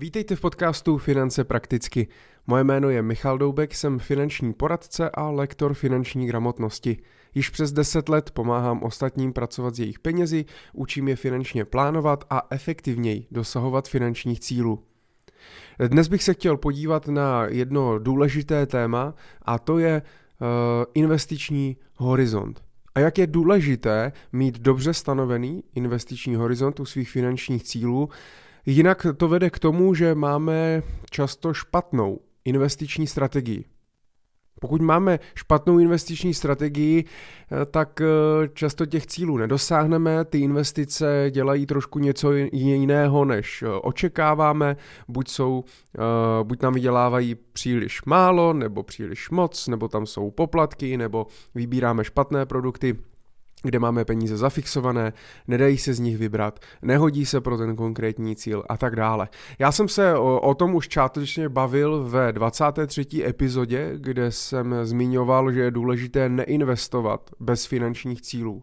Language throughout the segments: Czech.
Vítejte v podcastu Finance prakticky. Moje jméno je Michal Doubek, jsem finanční poradce a lektor finanční gramotnosti. Již přes 10 let pomáhám ostatním pracovat s jejich penězi, učím je finančně plánovat a efektivněji dosahovat finančních cílů. Dnes bych se chtěl podívat na jedno důležité téma a to je uh, investiční horizont. A jak je důležité mít dobře stanovený investiční horizont u svých finančních cílů, Jinak to vede k tomu, že máme často špatnou investiční strategii. Pokud máme špatnou investiční strategii, eh, tak eh, často těch cílů nedosáhneme, ty investice dělají trošku něco jiného, než eh, očekáváme, buď, jsou, buď nám vydělávají příliš málo, nebo příliš moc, nebo tam jsou poplatky, nebo vybíráme špatné produkty kde máme peníze zafixované, nedají se z nich vybrat, nehodí se pro ten konkrétní cíl a tak dále. Já jsem se o, o tom už částečně bavil ve 23. epizodě, kde jsem zmiňoval, že je důležité neinvestovat bez finančních cílů.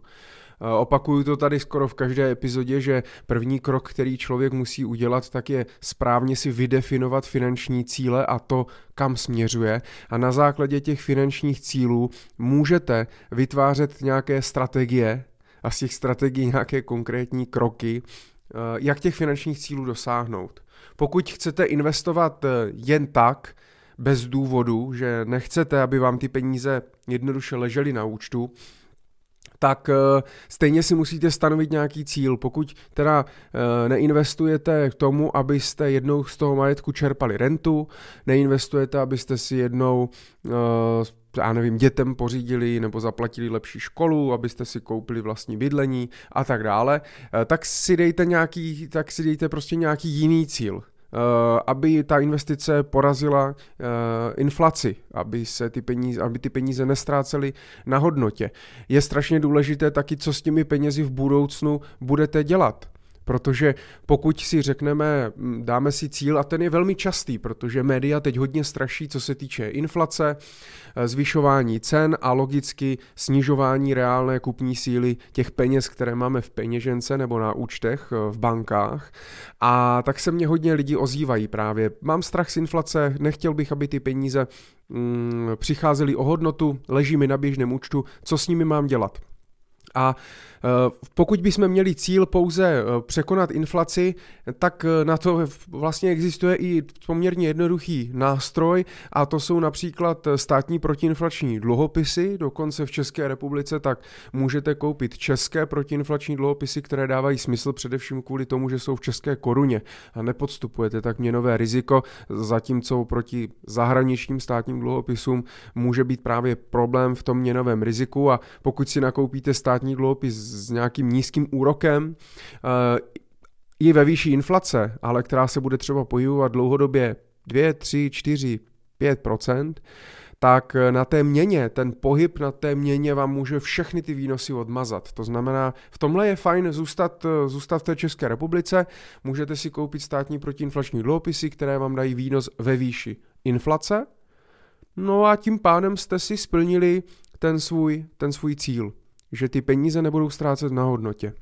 Eh, opakuju to tady skoro v každé epizodě, že první krok, který člověk musí udělat, tak je správně si vydefinovat finanční cíle a to, kam směřuje. A na základě těch finančních cílů můžete vytvářet nějaké strategie a z těch strategií nějaké konkrétní kroky, eh, jak těch finančních cílů dosáhnout. Pokud chcete investovat eh, jen tak, bez důvodu, že nechcete, aby vám ty peníze jednoduše ležely na účtu, tak eh, stejně si musíte stanovit nějaký cíl. Pokud teda eh, neinvestujete k tomu, abyste jednou z toho majetku čerpali rentu, neinvestujete, abyste si jednou eh, já nevím, dětem pořídili nebo zaplatili lepší školu, abyste si koupili vlastní bydlení a tak dále, tak si dejte nějaký, tak si dejte prostě nějaký jiný cíl. Eh, aby ta investice porazila eh, inflaci, aby se ty peníze, aby ty peníze nestrácely na hodnotě. Je strašně důležité taky, co s těmi penězi v budoucnu budete dělat. Protože pokud si řekneme, dáme si cíl, a ten je velmi častý, protože média teď hodně straší, co se týče inflace, e, zvyšování cen a logicky snižování reálné kupní síly těch peněz, které máme v peněžence nebo na účtech e, v bankách. A tak se mě hodně lidi ozývají právě. Mám strach z inflace, nechtěl bych, aby ty peníze mm, přicházely o hodnotu, leží mi na běžném účtu, co s nimi mám dělat. A Eh, pokud bychom měli cíl pouze eh, překonat inflaci, tak eh, na to vlastně existuje i poměrně jednoduchý nástroj a to jsou například státní protiinflační dluhopisy, dokonce v České republice tak můžete koupit české protiinflační dluhopisy, které dávají smysl především kvůli tomu, že jsou v české koruně a nepodstupujete tak měnové riziko, zatímco proti zahraničním státním dluhopisům může být právě problém v tom měnovém riziku. A pokud si nakoupíte státní dluhopis s nějakým nízkým úrokem, eh, i ve výši inflace, ale která se bude třeba pohybovat dlouhodobě 2, 3, 4, 5% tak na té měně, ten pohyb na té měně vám může všechny ty výnosy odmazat. To znamená, v tomhle je fajn zůstat, zůstat v té České republice, můžete si koupit státní protiinflační dluhopisy, které vám dají výnos ve výši inflace, no a tím pádem jste si splnili ten svůj, ten svůj cíl že ty peníze nebudou ztrácet na hodnotě.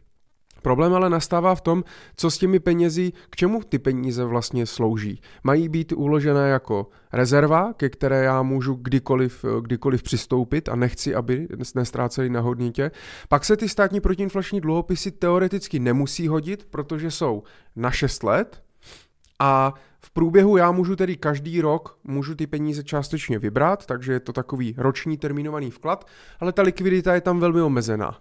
Problém ale nastává v tom, co s těmi penězi, k čemu ty peníze vlastně slouží. Mají být uložené jako rezerva, ke které já můžu kdykoliv, kdykoliv přistoupit a nechci, aby nestráceli na hodnotě. Pak se ty státní protiinflační dluhopisy teoreticky nemusí hodit, protože jsou na 6 let a v průběhu já můžu tedy každý rok, můžu ty peníze částečně vybrat, takže je to takový roční termínovaný vklad, ale ta likvidita je tam velmi omezená.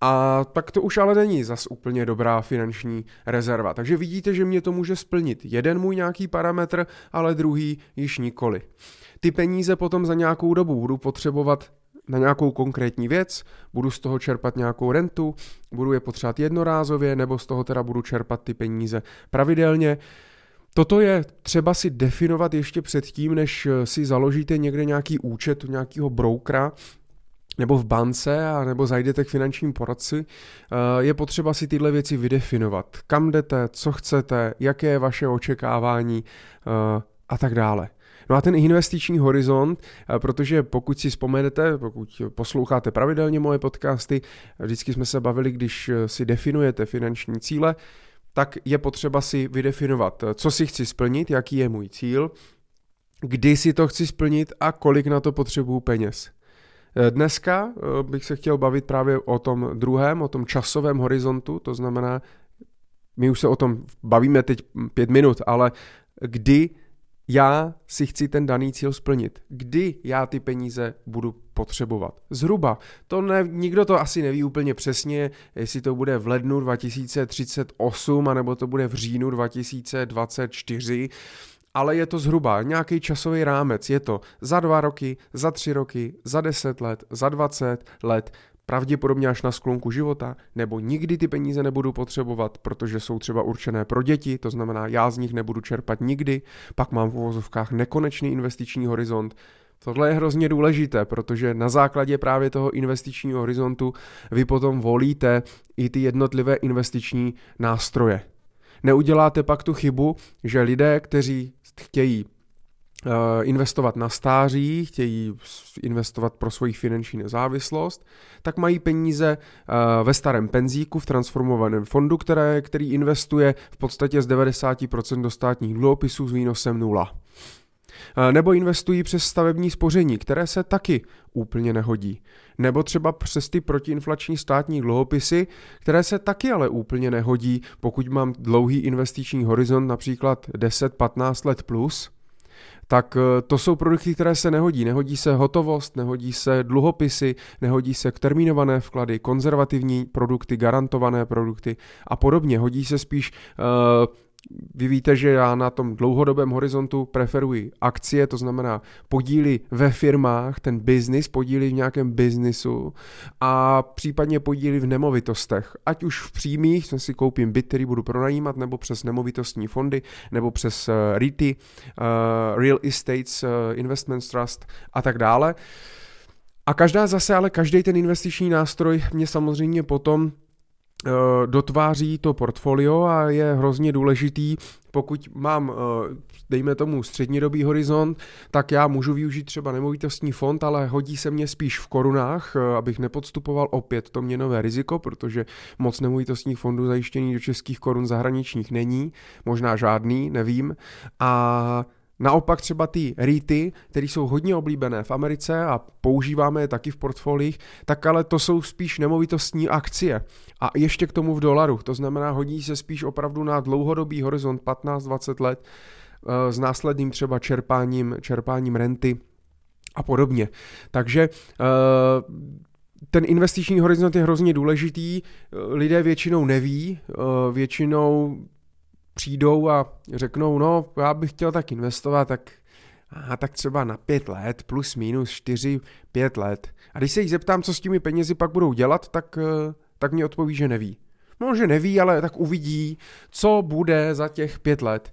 A tak to už ale není zas úplně dobrá finanční rezerva. Takže vidíte, že mě to může splnit jeden můj nějaký parametr, ale druhý již nikoli. Ty peníze potom za nějakou dobu budu potřebovat na nějakou konkrétní věc, budu z toho čerpat nějakou rentu, budu je potřebovat jednorázově, nebo z toho teda budu čerpat ty peníze pravidelně. Toto je třeba si definovat ještě předtím, než eh, si založíte někde nějaký účet u nějakého brokera, nebo v bance, a nebo zajdete k finančním poradci, eh, je potřeba si tyhle věci vydefinovat. Kam jdete, co chcete, jaké je vaše očekávání eh, a tak dále. No a ten investiční horizont, protože pokud si vzpomenete, pokud posloucháte pravidelně moje podcasty, vždycky jsme se bavili, když si definujete finanční cíle, tak je potřeba si vydefinovat, co si chci splnit, jaký je můj cíl, kdy si to chci splnit a kolik na to potřebuju peněz. Dneska bych se chtěl bavit právě o tom druhém, o tom časovém horizontu, to znamená, my už se o tom bavíme teď pět minut, ale kdy já si chci ten daný cíl splnit. Kdy já ty peníze budu potřebovat. Zhruba. To ne, nikdo to asi neví úplně přesně, jestli to bude v lednu 2038, anebo to bude v říjnu 2024, ale je to zhruba nějaký časový rámec. Je to za dva roky, za tři roky, za deset let, za dvacet let pravděpodobně až na sklonku života, nebo nikdy ty peníze nebudu potřebovat, protože jsou třeba určené pro děti, to znamená, já z nich nebudu čerpat nikdy, pak mám v uvozovkách nekonečný investiční horizont. Tohle je hrozně důležité, protože na základě právě toho investičního horizontu vy potom volíte i ty jednotlivé investiční nástroje. Neuděláte pak tu chybu, že lidé, kteří chtějí investovat na stáří, chtějí investovat pro svoji finanční nezávislost, tak mají peníze eh, ve starém penzíku, v transformovaném fondu, které, který investuje v podstatě z 90% do státních dluhopisů s výnosem nula. Eh, nebo investují přes stavební spoření, které se taky úplně nehodí. Nebo třeba přes ty protiinflační státní dluhopisy, které se taky ale úplně nehodí, pokud mám dlouhý investiční horizont, například 10-15 let plus – tak eh, to jsou produkty, které se nehodí. Nehodí se hotovost, nehodí se dluhopisy, nehodí se termínované vklady, konzervativní produkty, garantované produkty a podobně. Hodí se spíš uh, vy víte, že já na tom dlouhodobém horizontu preferuji akcie, to znamená podíly ve firmách, ten biznis, podíly v nějakém biznisu a případně podíly v nemovitostech. Ať už v přímých, si koupím byt, který budu pronajímat, nebo přes nemovitostní fondy, nebo přes uh, REITy, uh, Real Estates uh, Investment Trust a tak dále. A každá zase, ale každý ten investiční nástroj mě samozřejmě potom Eh, dotváří to portfolio a je hrozně důležitý, pokud mám, eh, dejme tomu, střednědobý horizont, tak já můžu využít třeba nemovitostní fond, ale hodí se mě spíš v korunách, eh, abych nepodstupoval opět to měnové riziko, protože moc nemovitostních fondů zajištění do českých korun zahraničních není, možná žádný, nevím. A Naopak třeba ty REITy, které jsou hodně oblíbené v Americe a používáme je taky v portfolích, tak ale to jsou spíš nemovitostní akcie. A ještě k tomu v dolaru. To znamená, hodí se spíš opravdu na dlouhodobý horizont 15-20 let eh, s následným třeba čerpáním, čerpáním renty a podobně. Takže eh, ten investiční horizont je hrozně důležitý, lidé většinou neví, eh, většinou přijdou a řeknou, no já bych chtěl tak investovat, tak a tak třeba na pět let, plus minus čtyři, pět let. A když se jich zeptám, co s těmi penězi pak budou dělat, tak, eh, tak mě odpoví, že neví. No, že neví, ale tak uvidí, co bude za těch pět let.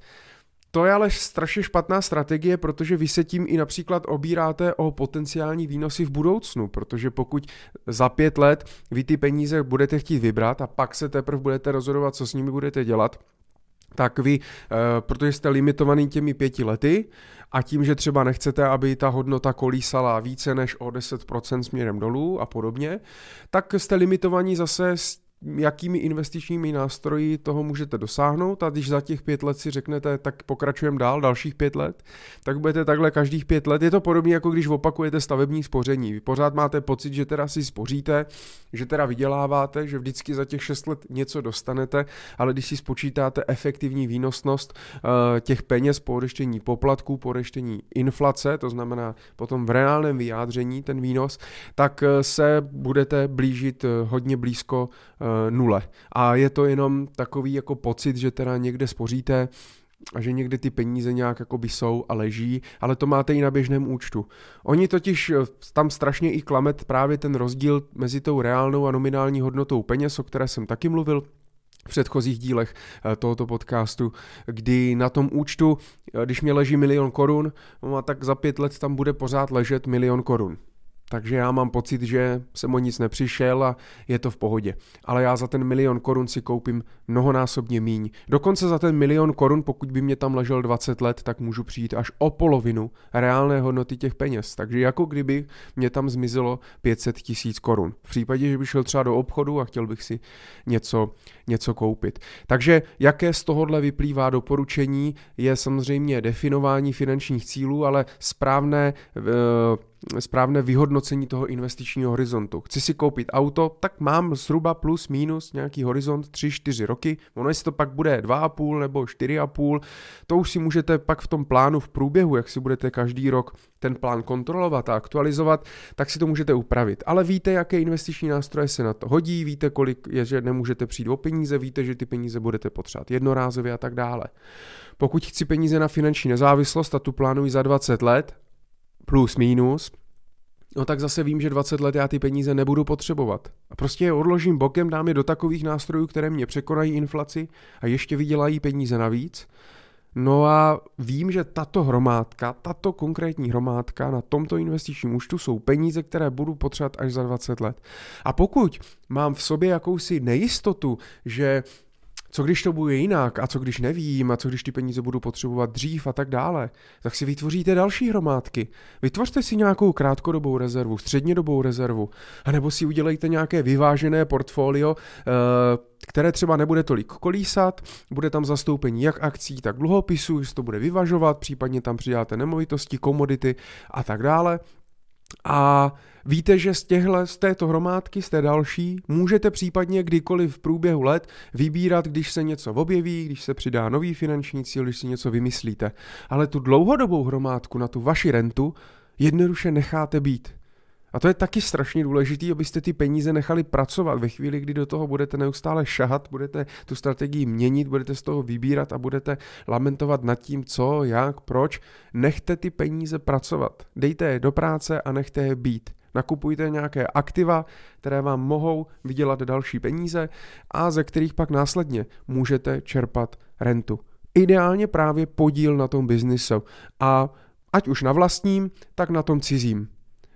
To je ale strašně špatná strategie, protože vy se tím i například obíráte o potenciální výnosy v budoucnu, protože pokud za pět let vy ty peníze budete chtít vybrat a pak se teprve budete rozhodovat, co s nimi budete dělat, tak vy, eh, protože jste limitovaný těmi pěti lety a tím, že třeba nechcete, aby ta hodnota kolísala více než o 10% směrem dolů a podobně, tak jste limitovaní zase s jakými investičními nástroji toho můžete dosáhnout a když za těch pět let si řeknete, tak pokračujeme dál, dalších pět let, tak budete takhle každých pět let. Je to podobné, jako když opakujete stavební spoření. Vy pořád máte pocit, že teda si spoříte, že teda vyděláváte, že vždycky za těch šest let něco dostanete, ale když si spočítáte efektivní výnosnost uh, těch peněz po odeštění poplatků, po odeštění inflace, to znamená potom v reálném vyjádření ten výnos, tak uh, se budete blížit uh, hodně blízko Eh, nule. A je to jenom takový jako pocit, že teda někde spoříte, a že někdy ty peníze nějak jako by jsou a leží, ale to máte i na běžném účtu. Oni totiž eh, tam strašně i klamet právě ten rozdíl mezi tou reálnou a nominální hodnotou peněz, o které jsem taky mluvil, v předchozích dílech eh, tohoto podcastu, kdy na tom účtu, když mě leží milion korun, no tak za pět let tam bude pořád ležet milion korun. Takže já mám pocit, že jsem o nic nepřišel a je to v pohodě. Ale já za ten milion korun si koupím mnohonásobně míň. Dokonce za ten milion korun, pokud by mě tam ležel 20 let, tak můžu přijít až o polovinu reálné hodnoty těch peněz. Takže jako kdyby mě tam zmizelo 500 tisíc korun. V případě, že bych šel třeba do obchodu a chtěl bych si něco, něco koupit. Takže jaké z tohohle vyplývá doporučení, je samozřejmě definování finančních cílů, ale správné uh, správné vyhodnocení toho investičního horizontu. Chci si koupit auto, tak mám zhruba plus minus nějaký horizont 3-4 roky. Ono jestli to pak bude 2,5 nebo 4,5, to už si můžete pak v tom plánu v průběhu, jak si budete každý rok ten plán kontrolovat a aktualizovat, tak si to můžete upravit. Ale víte, jaké investiční nástroje se na to hodí, víte, kolik je, že nemůžete přijít o peníze, víte, že ty peníze budete potřebovat jednorázově a tak dále. Pokud chci peníze na finanční nezávislost a tu plánuji za 20 let, plus minus, no tak zase vím, že 20 let já ty peníze nebudu potřebovat. A prostě je odložím bokem, dám je do takových nástrojů, které mě překonají inflaci a ještě vydělají peníze navíc. No a vím, že tato hromádka, tato konkrétní hromádka na tomto investičním účtu jsou peníze, které budu potřebovat až za 20 let. A pokud mám v sobě jakousi nejistotu, že co když to bude jinak a co když nevím a co když ty peníze budu potřebovat dřív a tak dále, tak si vytvoříte další hromádky. Vytvořte si nějakou krátkodobou rezervu, střednědobou rezervu, anebo si udělejte nějaké vyvážené portfolio, eh, které třeba nebude tolik kolísat, bude tam zastoupení jak akcí, tak dluhopisů, že to bude vyvažovat, případně tam přidáte nemovitosti, komodity a tak dále. A víte, že z, těchhle, z této hromádky, z té další, můžete případně kdykoliv v průběhu let vybírat, když se něco objeví, když se přidá nový finanční cíl, když si něco vymyslíte. Ale tu dlouhodobou hromádku na tu vaši rentu jednoduše necháte být. A to je taky strašně důležité, abyste ty peníze nechali pracovat ve chvíli, kdy do toho budete neustále šahat, budete tu strategii měnit, budete z toho vybírat a budete lamentovat nad tím, co, jak, proč. Nechte ty peníze pracovat. Dejte je do práce a nechte je být. Nakupujte nějaké aktiva, které vám mohou vydělat další peníze a ze kterých pak následně můžete čerpat rentu. Ideálně právě podíl na tom biznisu a ať už na vlastním, tak na tom cizím.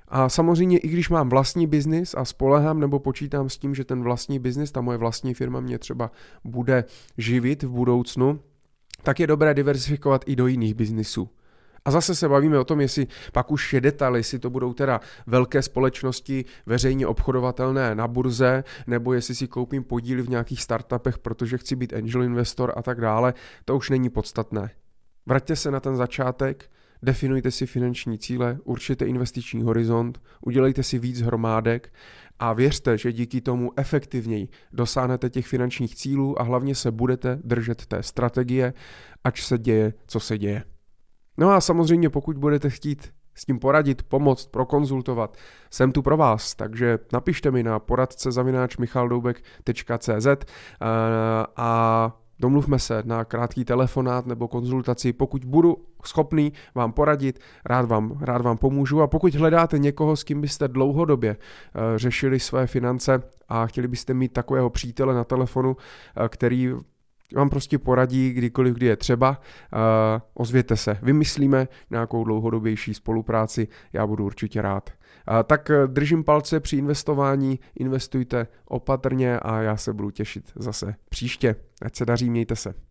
A samozřejmě i když mám vlastní biznis a spolehám nebo počítám s tím, že ten vlastní biznis, ta moje vlastní firma mě třeba bude živit v budoucnu, tak je dobré diversifikovat i do jiných biznisů. A zase se bavíme o tom, jestli pak už je detail, jestli to budou teda velké společnosti veřejně obchodovatelné na burze, nebo jestli si koupím podíly v nějakých startupech, protože chci být angel investor a tak dále, to už není podstatné. Vraťte se na ten začátek, definujte si finanční cíle, určite investiční horizont, udělejte si víc hromádek a věřte, že díky tomu efektivněji dosáhnete těch finančních cílů a hlavně se budete držet té strategie, ať se děje, co se děje. No a samozřejmě pokud budete chtít s tím poradit, pomoct, prokonzultovat, jsem tu pro vás, takže napište mi na poradce zavináč eh, a domluvme se na krátký telefonát nebo konzultaci, pokud budu schopný vám poradit, rád vám, rád vám pomůžu. A pokud hledáte někoho, s kým byste dlouhodobě uh, řešili své finance a chtěli byste mít takového přítele na telefonu, uh, který vám prostě poradí kdykoliv, kdy je třeba, uh, ozvěte se, vymyslíme nějakou dlouhodobější spolupráci, já budu určitě rád. Tak držím palce při investování, investujte opatrně a já se budu těšit zase příště. Ať se daří, mějte se.